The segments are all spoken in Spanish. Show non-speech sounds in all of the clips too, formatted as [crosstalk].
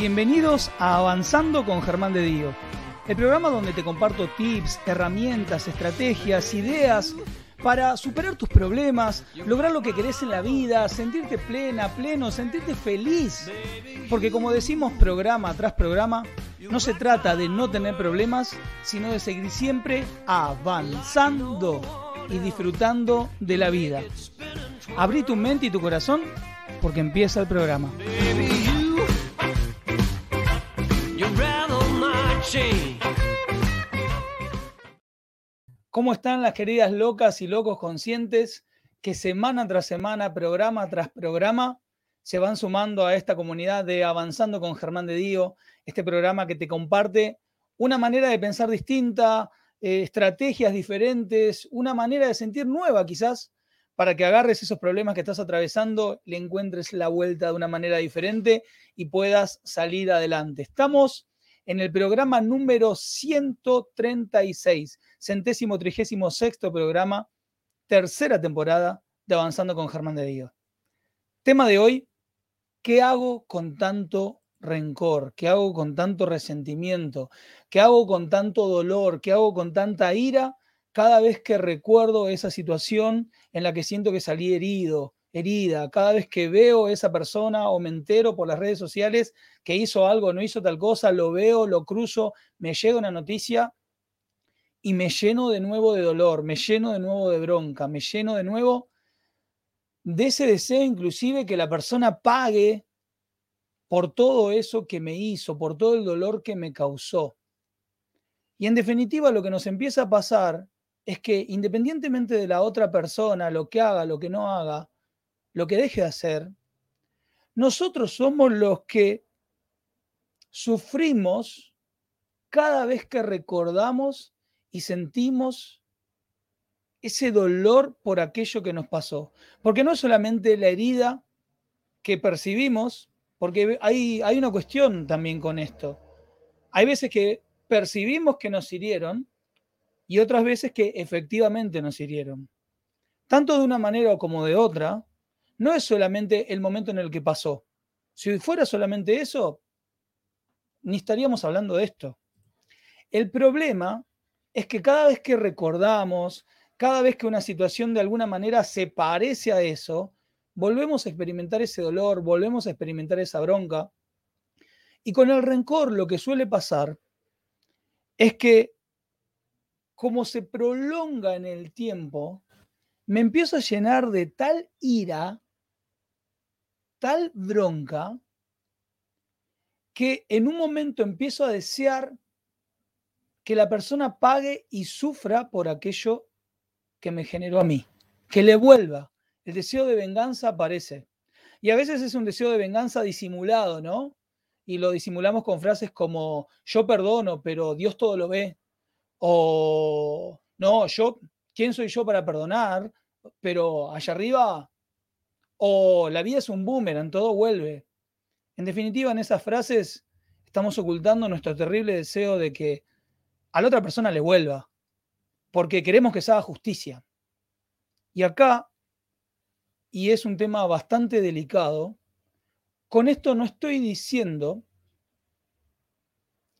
Bienvenidos a Avanzando con Germán de Dio, el programa donde te comparto tips, herramientas, estrategias, ideas para superar tus problemas, lograr lo que querés en la vida, sentirte plena, pleno, sentirte feliz. Porque como decimos programa tras programa, no se trata de no tener problemas, sino de seguir siempre avanzando y disfrutando de la vida. Abrí tu mente y tu corazón porque empieza el programa. ¿Cómo están las queridas locas y locos conscientes que semana tras semana, programa tras programa, se van sumando a esta comunidad de Avanzando con Germán de Dío, este programa que te comparte una manera de pensar distinta, eh, estrategias diferentes, una manera de sentir nueva quizás, para que agarres esos problemas que estás atravesando, le encuentres la vuelta de una manera diferente y puedas salir adelante. Estamos en el programa número 136, centésimo trigésimo sexto programa, tercera temporada de Avanzando con Germán de Dios. Tema de hoy, ¿qué hago con tanto rencor? ¿Qué hago con tanto resentimiento? ¿Qué hago con tanto dolor? ¿Qué hago con tanta ira cada vez que recuerdo esa situación en la que siento que salí herido, herida, cada vez que veo a esa persona o me entero por las redes sociales que hizo algo, no hizo tal cosa, lo veo, lo cruzo, me llega una noticia y me lleno de nuevo de dolor, me lleno de nuevo de bronca, me lleno de nuevo de ese deseo inclusive que la persona pague por todo eso que me hizo, por todo el dolor que me causó. Y en definitiva lo que nos empieza a pasar es que independientemente de la otra persona, lo que haga, lo que no haga, lo que deje de hacer, nosotros somos los que sufrimos cada vez que recordamos y sentimos ese dolor por aquello que nos pasó. Porque no es solamente la herida que percibimos, porque hay, hay una cuestión también con esto. Hay veces que percibimos que nos hirieron y otras veces que efectivamente nos hirieron. Tanto de una manera como de otra, no es solamente el momento en el que pasó. Si fuera solamente eso, ni estaríamos hablando de esto. El problema es que cada vez que recordamos, cada vez que una situación de alguna manera se parece a eso, volvemos a experimentar ese dolor, volvemos a experimentar esa bronca. Y con el rencor lo que suele pasar es que como se prolonga en el tiempo, me empiezo a llenar de tal ira tal bronca que en un momento empiezo a desear que la persona pague y sufra por aquello que me generó a mí, que le vuelva. El deseo de venganza aparece. Y a veces es un deseo de venganza disimulado, ¿no? Y lo disimulamos con frases como yo perdono, pero Dios todo lo ve. O no, yo, ¿quién soy yo para perdonar? Pero allá arriba o la vida es un boomerang, todo vuelve. En definitiva, en esas frases estamos ocultando nuestro terrible deseo de que a la otra persona le vuelva, porque queremos que se haga justicia. Y acá, y es un tema bastante delicado, con esto no estoy diciendo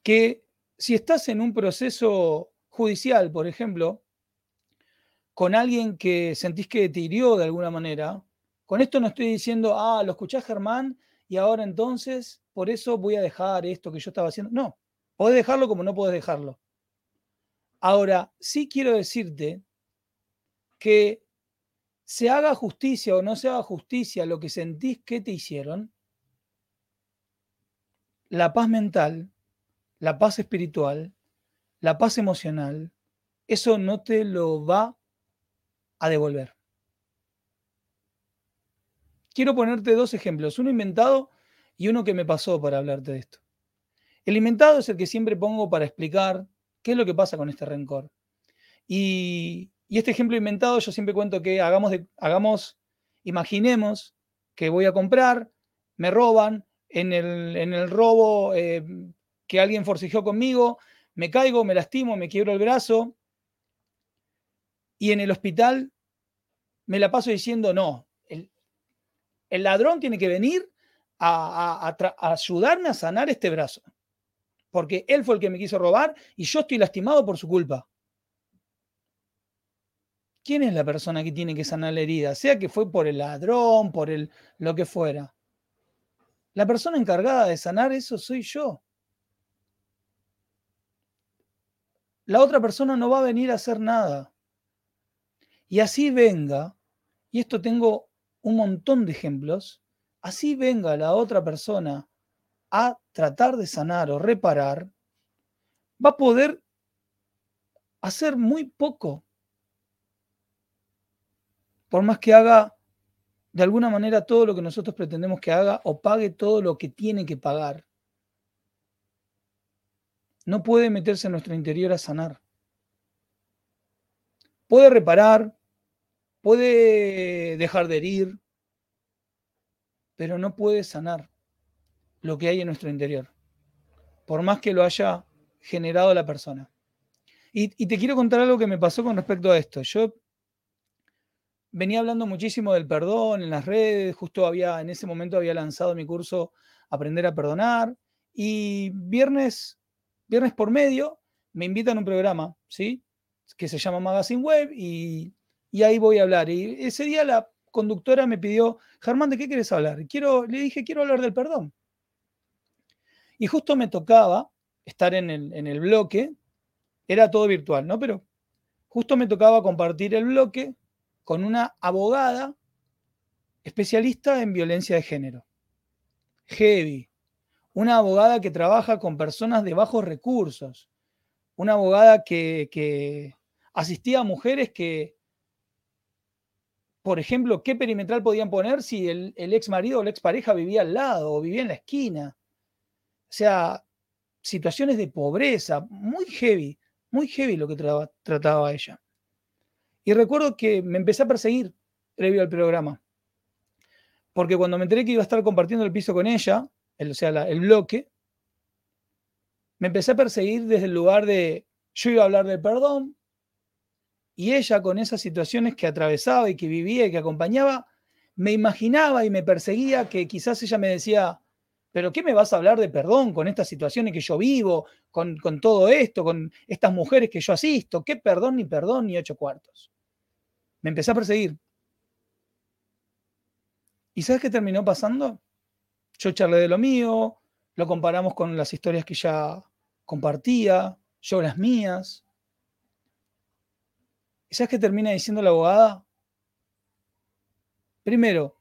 que si estás en un proceso judicial, por ejemplo, con alguien que sentís que te hirió de alguna manera, con esto no estoy diciendo, ah, lo escuchás Germán y ahora entonces por eso voy a dejar esto que yo estaba haciendo. No, podés dejarlo como no podés dejarlo. Ahora, sí quiero decirte que se haga justicia o no se haga justicia lo que sentís que te hicieron, la paz mental, la paz espiritual, la paz emocional, eso no te lo va a devolver. Quiero ponerte dos ejemplos, uno inventado y uno que me pasó para hablarte de esto. El inventado es el que siempre pongo para explicar qué es lo que pasa con este rencor. Y, este ejemplo inventado yo siempre cuento que hagamos, imaginemos que voy a comprar, me roban, en el, robo eh, que alguien forcejeó conmigo, me caigo, me lastimo, me quiebro el brazo, y en el hospital me la paso diciendo, no, el ladrón tiene que venir a, ayudarme a sanar este brazo. Porque él fue el que me quiso robar y yo estoy lastimado por su culpa. ¿Quién es la persona que tiene que sanar la herida? Sea que fue por el ladrón, por el lo que fuera. La persona encargada de sanar eso soy yo. La otra persona no va a venir a hacer nada. Y así venga, y esto tengo un montón de ejemplos, así venga la otra persona a tratar de sanar o reparar, va a poder hacer muy poco. Por más que haga de alguna manera todo lo que nosotros pretendemos que haga o pague todo lo que tiene que pagar. No puede meterse en nuestro interior a sanar. Puede reparar, puede dejar de herir, pero no puede sanar lo que hay en nuestro interior, por más que lo haya generado la persona. Y, te quiero contar algo que me pasó con respecto a esto. Yo venía hablando muchísimo del perdón en las redes, justo había, en ese momento había lanzado mi curso Aprender a Perdonar, y viernes, viernes por medio me invitan a un programa, ¿sí? Que se llama Magazine Web, y, y ahí voy a hablar. Y ese día la conductora me pidió, Germán, ¿de qué quieres hablar? Quiero, le dije, quiero hablar del perdón. Y justo me tocaba estar en el, en el bloque, era todo virtual, ¿no? Pero justo me tocaba compartir el bloque con una abogada especialista en violencia de género. Heavy. Una abogada que trabaja con personas de bajos recursos. Una abogada que, que asistía a mujeres que, por ejemplo, qué perimetral podían poner si el, el ex marido o la ex pareja vivía al lado o vivía en la esquina. O sea, situaciones de pobreza, muy heavy, muy heavy lo que trataba ella. Y recuerdo que me empecé a perseguir previo al programa. Porque cuando me enteré que iba a estar compartiendo el piso con ella, o sea, el bloque, me empecé a perseguir desde el lugar de yo iba a hablar del perdón, y ella con esas situaciones que atravesaba y que vivía y que acompañaba, me imaginaba y me perseguía que quizás ella me decía, pero ¿qué me vas a hablar de perdón con estas situaciones que yo vivo, con, todo esto, con estas mujeres que yo asisto? ¿Qué perdón ni perdón ni ocho cuartos? Me empecé a perseguir. ¿Y sabes qué terminó pasando? Yo charlé de lo mío, lo comparamos con las historias que ya compartía, yo las mías. ¿Y sabes qué termina diciendo la abogada? Primero,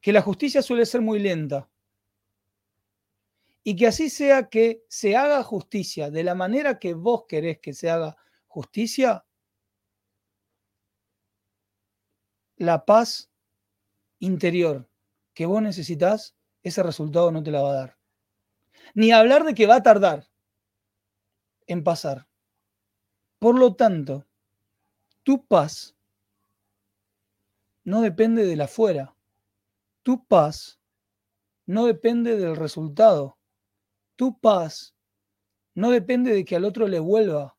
que la justicia suele ser muy lenta y que así sea que se haga justicia de la manera que vos querés que se haga justicia, la paz interior que vos necesitas, ese resultado no te la va a dar. Ni hablar de que va a tardar en pasar. Por lo tanto, tu paz no depende de la afuera. Tu paz no depende del resultado. Tu paz no depende de que al otro le vuelva.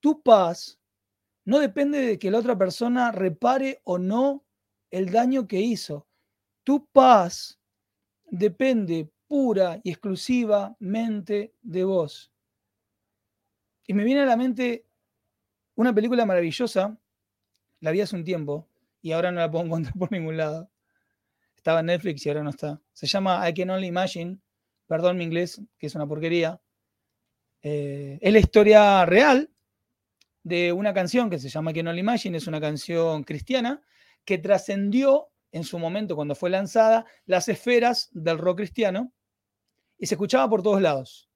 Tu paz no depende de que la otra persona repare o no el daño que hizo. Tu paz depende pura y exclusivamente de vos. Y me viene a la mente una película maravillosa, la vi hace un tiempo y ahora no la puedo [laughs] encontrar por ningún lado. Estaba en Netflix y ahora no está. Se llama I Can Only Imagine perdón mi inglés, que es una porquería, eh, es la historia real de una canción que se llama Que no la Imagine, es una canción cristiana que trascendió en su momento cuando fue lanzada las esferas del rock cristiano y se escuchaba por todos lados.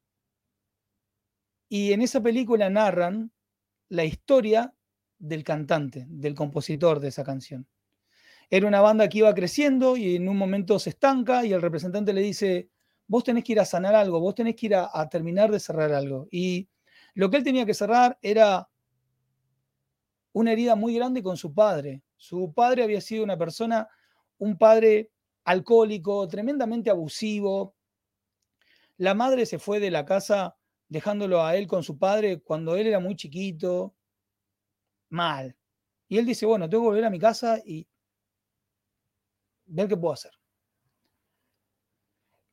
Y en esa película narran la historia del cantante, del compositor de esa canción. Era una banda que iba creciendo y en un momento se estanca y el representante le dice, vos tenés que ir a sanar algo, vos tenés que ir a, terminar de cerrar algo. Y lo que él tenía que cerrar era una herida muy grande con su padre. Su padre había sido una persona, un padre alcohólico, tremendamente abusivo. La madre se fue de la casa dejándolo a él con su padre cuando él era muy chiquito. Mal. Y él dice, bueno, tengo que volver a mi casa y ver qué puedo hacer.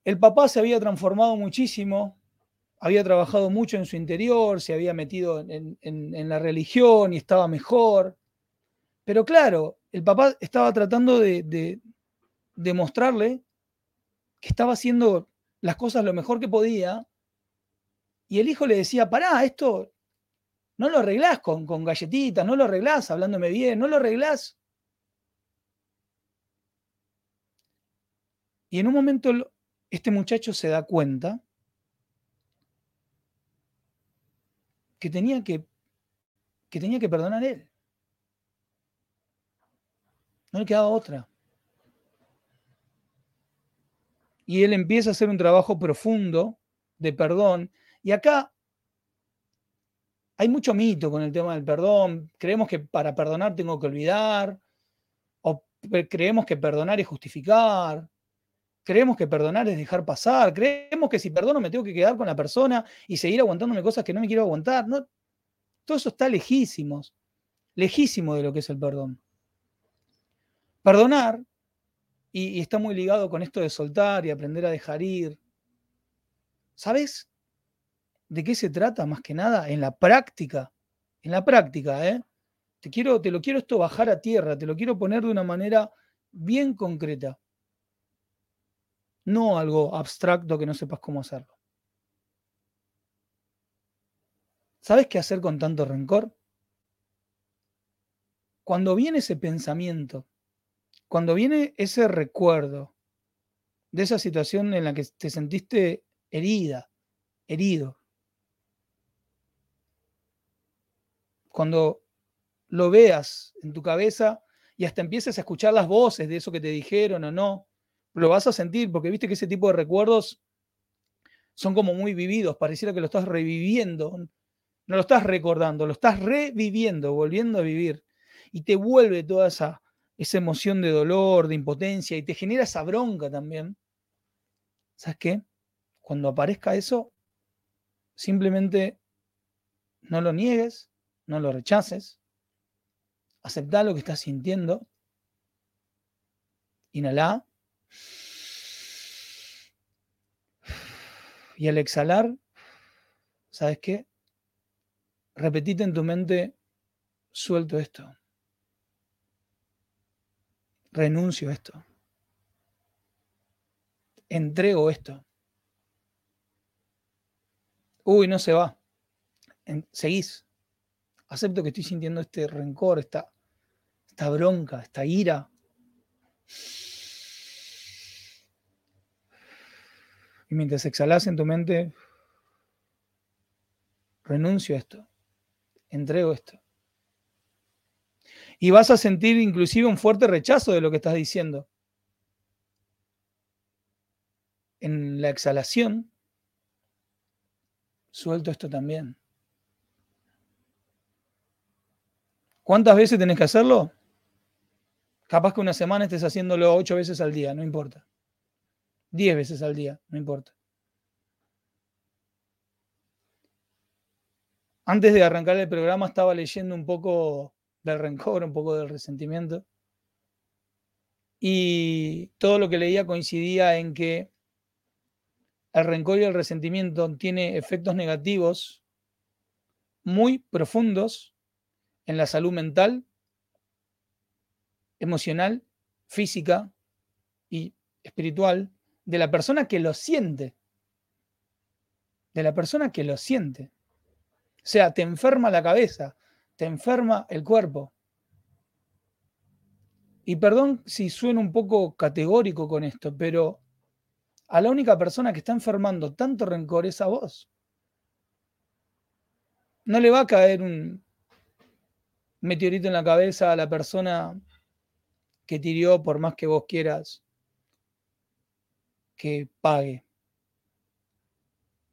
El papá se había transformado muchísimo, había trabajado mucho en su interior, se había metido en, la religión y estaba mejor. Pero claro, el papá estaba tratando de, de, de mostrarle que estaba haciendo las cosas lo mejor que podía. Y el hijo le decía, pará, esto no lo arreglás con, galletitas, no lo arreglás hablándome bien, no lo arreglás. Y en un momento este muchacho se da cuenta que tenía que, que tenía que perdonar a él. No le quedaba otra. Y él empieza a hacer un trabajo profundo de perdón. Y acá hay mucho mito con el tema del perdón. Creemos que para perdonar tengo que olvidar. O creemos que perdonar es justificar. Creemos que perdonar es dejar pasar. Creemos que si perdono me tengo que quedar con la persona y seguir aguantándome cosas que no me quiero aguantar. No, todo eso está lejísimo. Lejísimo de lo que es el perdón. Perdonar, y está muy ligado con esto de soltar y aprender a dejar ir. ¿Sabes de qué se trata más que nada? En la práctica. En la práctica, ¿eh? Te, quiero, te lo quiero esto bajar a tierra, te lo quiero poner de una manera bien concreta. No algo abstracto que no sepas cómo hacerlo. ¿Sabes qué hacer con tanto rencor? Cuando viene ese pensamiento, cuando viene ese recuerdo de esa situación en la que te sentiste herida, herido, cuando lo veas en tu cabeza y hasta empieces a escuchar las voces de eso que te dijeron o no, lo vas a sentir porque viste que ese tipo de recuerdos son como muy vividos, pareciera que lo estás reviviendo, no lo estás recordando, lo estás reviviendo, volviendo a vivir y te vuelve toda esa, esa emoción de dolor, de impotencia y te genera esa bronca también. ¿Sabes qué? Cuando aparezca eso, simplemente no lo niegues, no lo rechaces, acepta lo que estás sintiendo, inhala. Y al exhalar, ¿sabes qué? Repetite en tu mente, suelto esto. Renuncio a esto. Entrego esto. Uy, no se va. seguís acepto que estoy sintiendo este rencor, esta, esta bronca, esta ira. Y mientras exhalas en tu mente, renuncio a esto, entrego esto. Y vas a sentir inclusive un fuerte rechazo de lo que estás diciendo. En la exhalación, suelto esto también. ¿Cuántas veces tenés que hacerlo? Capaz que una semana estés haciéndolo ocho veces al día, no importa. Diez veces al día, no importa. Antes de arrancar el programa estaba leyendo un poco del rencor, un poco del resentimiento. Y todo lo que leía coincidía en que el rencor y el resentimiento tiene efectos negativos muy profundos en la salud mental, emocional, física y espiritual de la persona que lo siente. De la persona que lo siente. O sea, te enferma la cabeza, te enferma el cuerpo. Y perdón si sueno un poco categórico con esto, pero a la única persona que está enfermando tanto rencor es a vos. No le va a caer un, meteorito en la cabeza a la persona que tiró, por más que vos quieras que pague.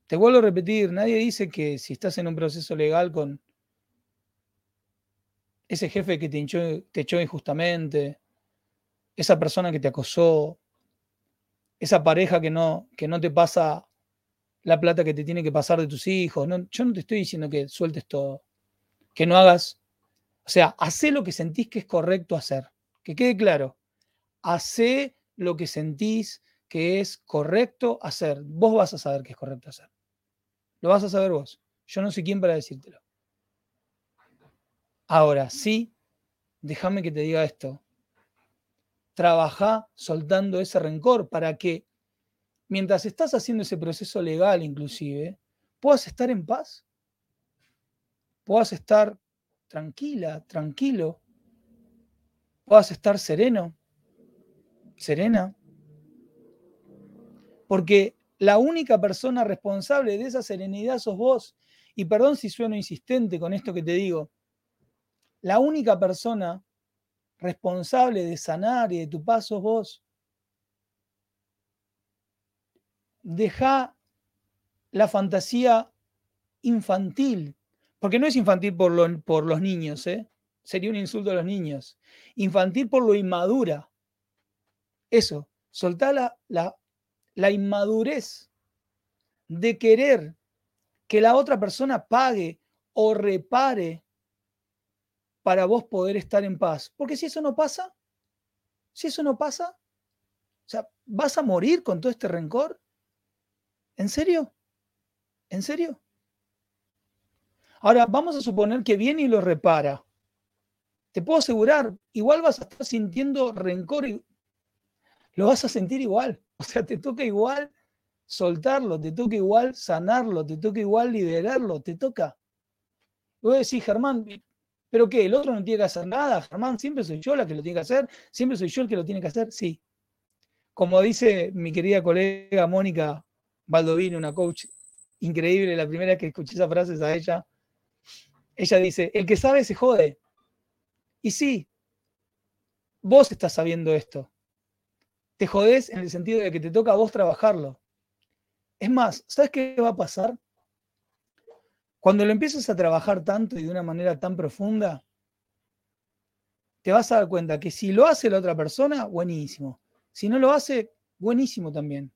Te vuelvo a repetir, nadie dice que si estás en un proceso legal con ese jefe que te, echó injustamente, esa persona que te acosó, esa pareja que no, que no te pasa la plata que te tiene que pasar de tus hijos. Yo no te estoy diciendo que sueltes todo, que no hagas o sea, hace lo que sentís que es correcto hacer. Que quede claro. Hacé lo que sentís que es correcto hacer. Vos vas a saber qué es correcto hacer. Lo vas a saber vos. Yo no soy quien para decírtelo. Ahora, sí, déjame que te diga esto. Trabaja soltando ese rencor para que mientras estás haciendo ese proceso legal inclusive, puedas estar en paz. Puedas estar tranquila, tranquilo. Puedas estar sereno, serena. Porque la única persona responsable de esa serenidad sos vos. Y perdón si sueno insistente con esto que te digo. La única persona responsable de sanar y de tu paz sos vos. Deja la fantasía infantil, porque no es infantil por, por los niños, ¿eh? sería un insulto a los niños. Infantil por lo inmadura. Eso, soltá la, la, la inmadurez de querer que la otra persona pague o repare para vos poder estar en paz. Porque si eso no pasa, si eso no pasa, o sea, ¿vas a morir con todo este rencor? ¿En serio? ¿En serio? Ahora, vamos a suponer que viene y lo repara. Te puedo asegurar, igual vas a estar sintiendo rencor y lo vas a sentir igual. [laughs] O sea, te toca igual soltarlo, te toca igual sanarlo, te toca igual liberarlo, te toca. Voy a decir, Germán, ¿pero qué? ¿El otro no tiene que hacer nada? Germán, siempre soy yo la que lo tiene que hacer, siempre soy yo el que lo tiene que hacer. Sí. Como dice mi querida colega Mónica Baldovino, una coach increíble, la primera que escuché esa frase es a ella. Ella dice, el que sabe se jode. Y sí, vos estás sabiendo esto te jodés en el sentido de que te toca a vos trabajarlo. Es más, ¿sabes qué va a pasar? Cuando lo empiezas a trabajar tanto y de una manera tan profunda, te vas a dar cuenta que si lo hace la otra persona, buenísimo. Si no lo hace, buenísimo también.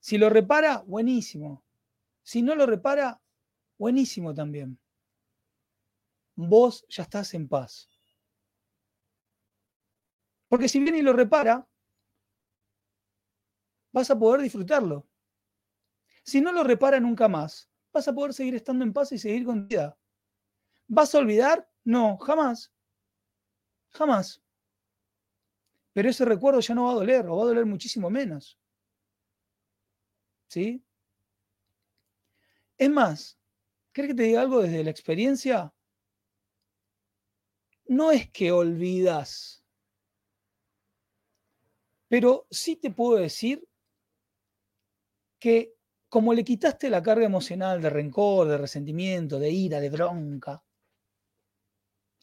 Si lo repara, buenísimo. Si no lo repara, buenísimo también. Vos ya estás en paz. Porque si viene y lo repara, vas a poder disfrutarlo. Si no lo repara nunca más, vas a poder seguir estando en paz y seguir con vida. ¿Vas a olvidar? No, jamás. Jamás. Pero ese recuerdo ya no va a doler, o va a doler muchísimo menos. ¿Sí? Es más, ¿crees que te diga algo desde la experiencia? No es que olvidas, pero sí te puedo decir que como le quitaste la carga emocional de rencor, de resentimiento, de ira, de bronca,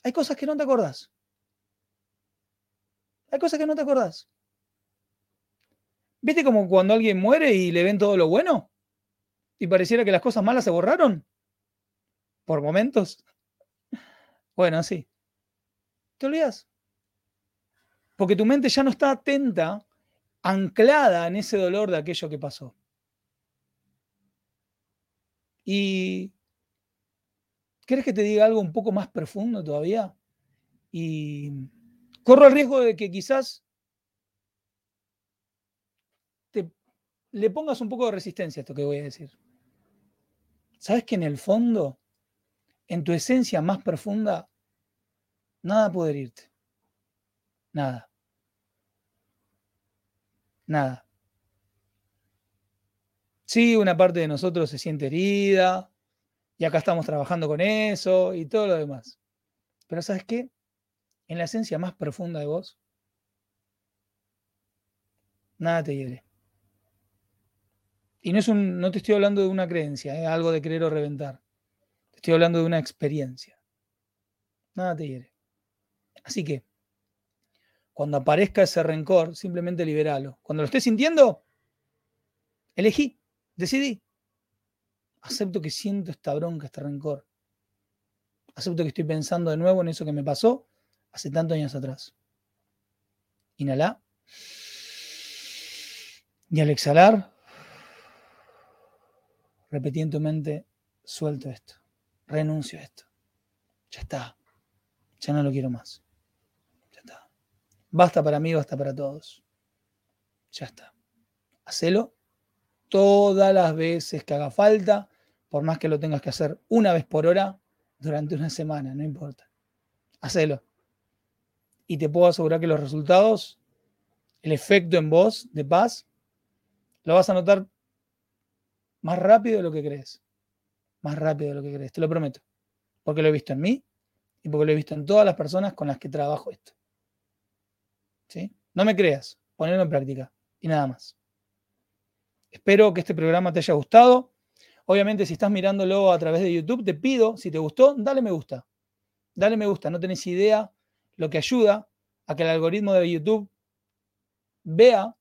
hay cosas que no te acordás. Hay cosas que no te acordás. ¿Viste como cuando alguien muere y le ven todo lo bueno? ¿Y pareciera que las cosas malas se borraron? ¿Por momentos? [laughs] Bueno, sí. ¿Te olvidas? Porque tu mente ya no está atenta, anclada en ese dolor de aquello que pasó. Y ¿quieres que te diga algo un poco más profundo todavía? Y corro el riesgo de que quizás te, le pongas un poco de resistencia a esto que voy a decir. ¿Sabes que en el fondo, en tu esencia más profunda, nada puede herirte? Nada. Nada. Sí, una parte de nosotros se siente herida y acá estamos trabajando con eso y todo lo demás. Pero ¿sabes qué? En la esencia más profunda de vos, nada te hiere. Y no, es un, no te estoy hablando de una creencia, es algo de querer o reventar. Te estoy hablando de una experiencia. Nada te hiere. Así que, cuando aparezca ese rencor, simplemente liberalo. Cuando lo estés sintiendo, elegí. Decidí. Acepto que siento esta bronca, este rencor. Acepto que estoy pensando de nuevo en eso que me pasó hace tantos años atrás. Inhala. Y al exhalar, repetí en tu mente, suelto esto, renuncio a esto. Ya está. Ya no lo quiero más. Basta para mí, basta para todos. Ya está. hacelo todas las veces que haga falta, por más que lo tengas que hacer una vez por hora durante una semana, no importa. Hacelo. Y te puedo asegurar que los resultados, el efecto en vos de paz, lo vas a notar más rápido de lo que crees. Más rápido de lo que crees, te lo prometo. Porque lo he visto en mí y porque lo he visto en todas las personas con las que trabajo esto. No me creas, ponelo en práctica y nada más. Espero que este programa te haya gustado. Obviamente, si estás mirándolo a través de YouTube, te pido, si te gustó, dale me gusta. Dale me gusta, no tenés idea lo que ayuda a que el algoritmo de YouTube vea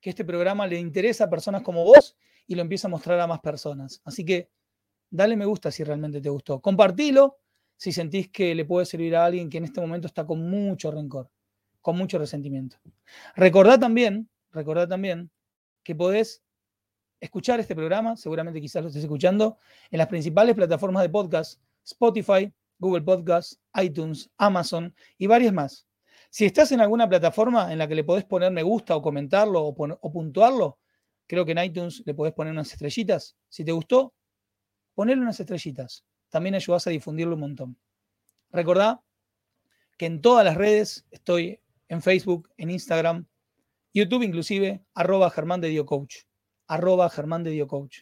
que este programa le interesa a personas como vos y lo empieza a mostrar a más personas. Así que dale me gusta si realmente te gustó. Compartilo si sentís que le puede servir a alguien que en este momento está con mucho rencor, con mucho resentimiento. Recordá también, recordá también que podés escuchar este programa, seguramente quizás lo estés escuchando, en las principales plataformas de podcast, Spotify, Google Podcast, iTunes, Amazon y varias más. Si estás en alguna plataforma en la que le podés poner me gusta o comentarlo o, puntuarlo, creo que en iTunes le podés poner unas estrellitas. Si te gustó, ponle unas estrellitas. También ayudás a difundirlo un montón. Recordá que en todas las redes estoy en Facebook, en Instagram, YouTube inclusive, arroba Germán de Dio Coach. Arroba Germán de Dio Coach.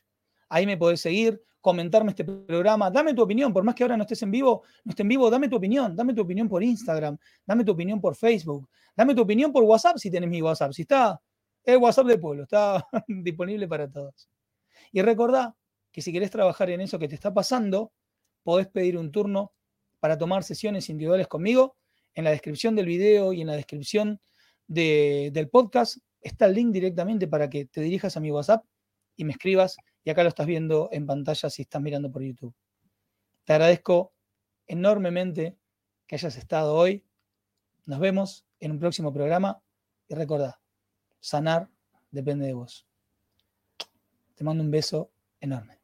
Ahí me podés seguir, comentarme este programa, dame tu opinión, por más que ahora no estés en vivo, no esté en vivo, dame tu opinión, dame tu opinión por Instagram, dame tu opinión por Facebook, dame tu opinión por WhatsApp si tenés mi WhatsApp, si está, es WhatsApp de pueblo, está [laughs] disponible para todos. Y recordá que si querés trabajar en eso que te está pasando, podés pedir un turno para tomar sesiones individuales conmigo. En la descripción del video y en la descripción del podcast está el link directamente para que te dirijas a mi WhatsApp y me escribas y acá lo estás viendo en pantalla si estás mirando por YouTube. Te agradezco enormemente que hayas estado hoy. Nos vemos en un próximo programa y recordá, sanar depende de vos. Te mando un beso enorme.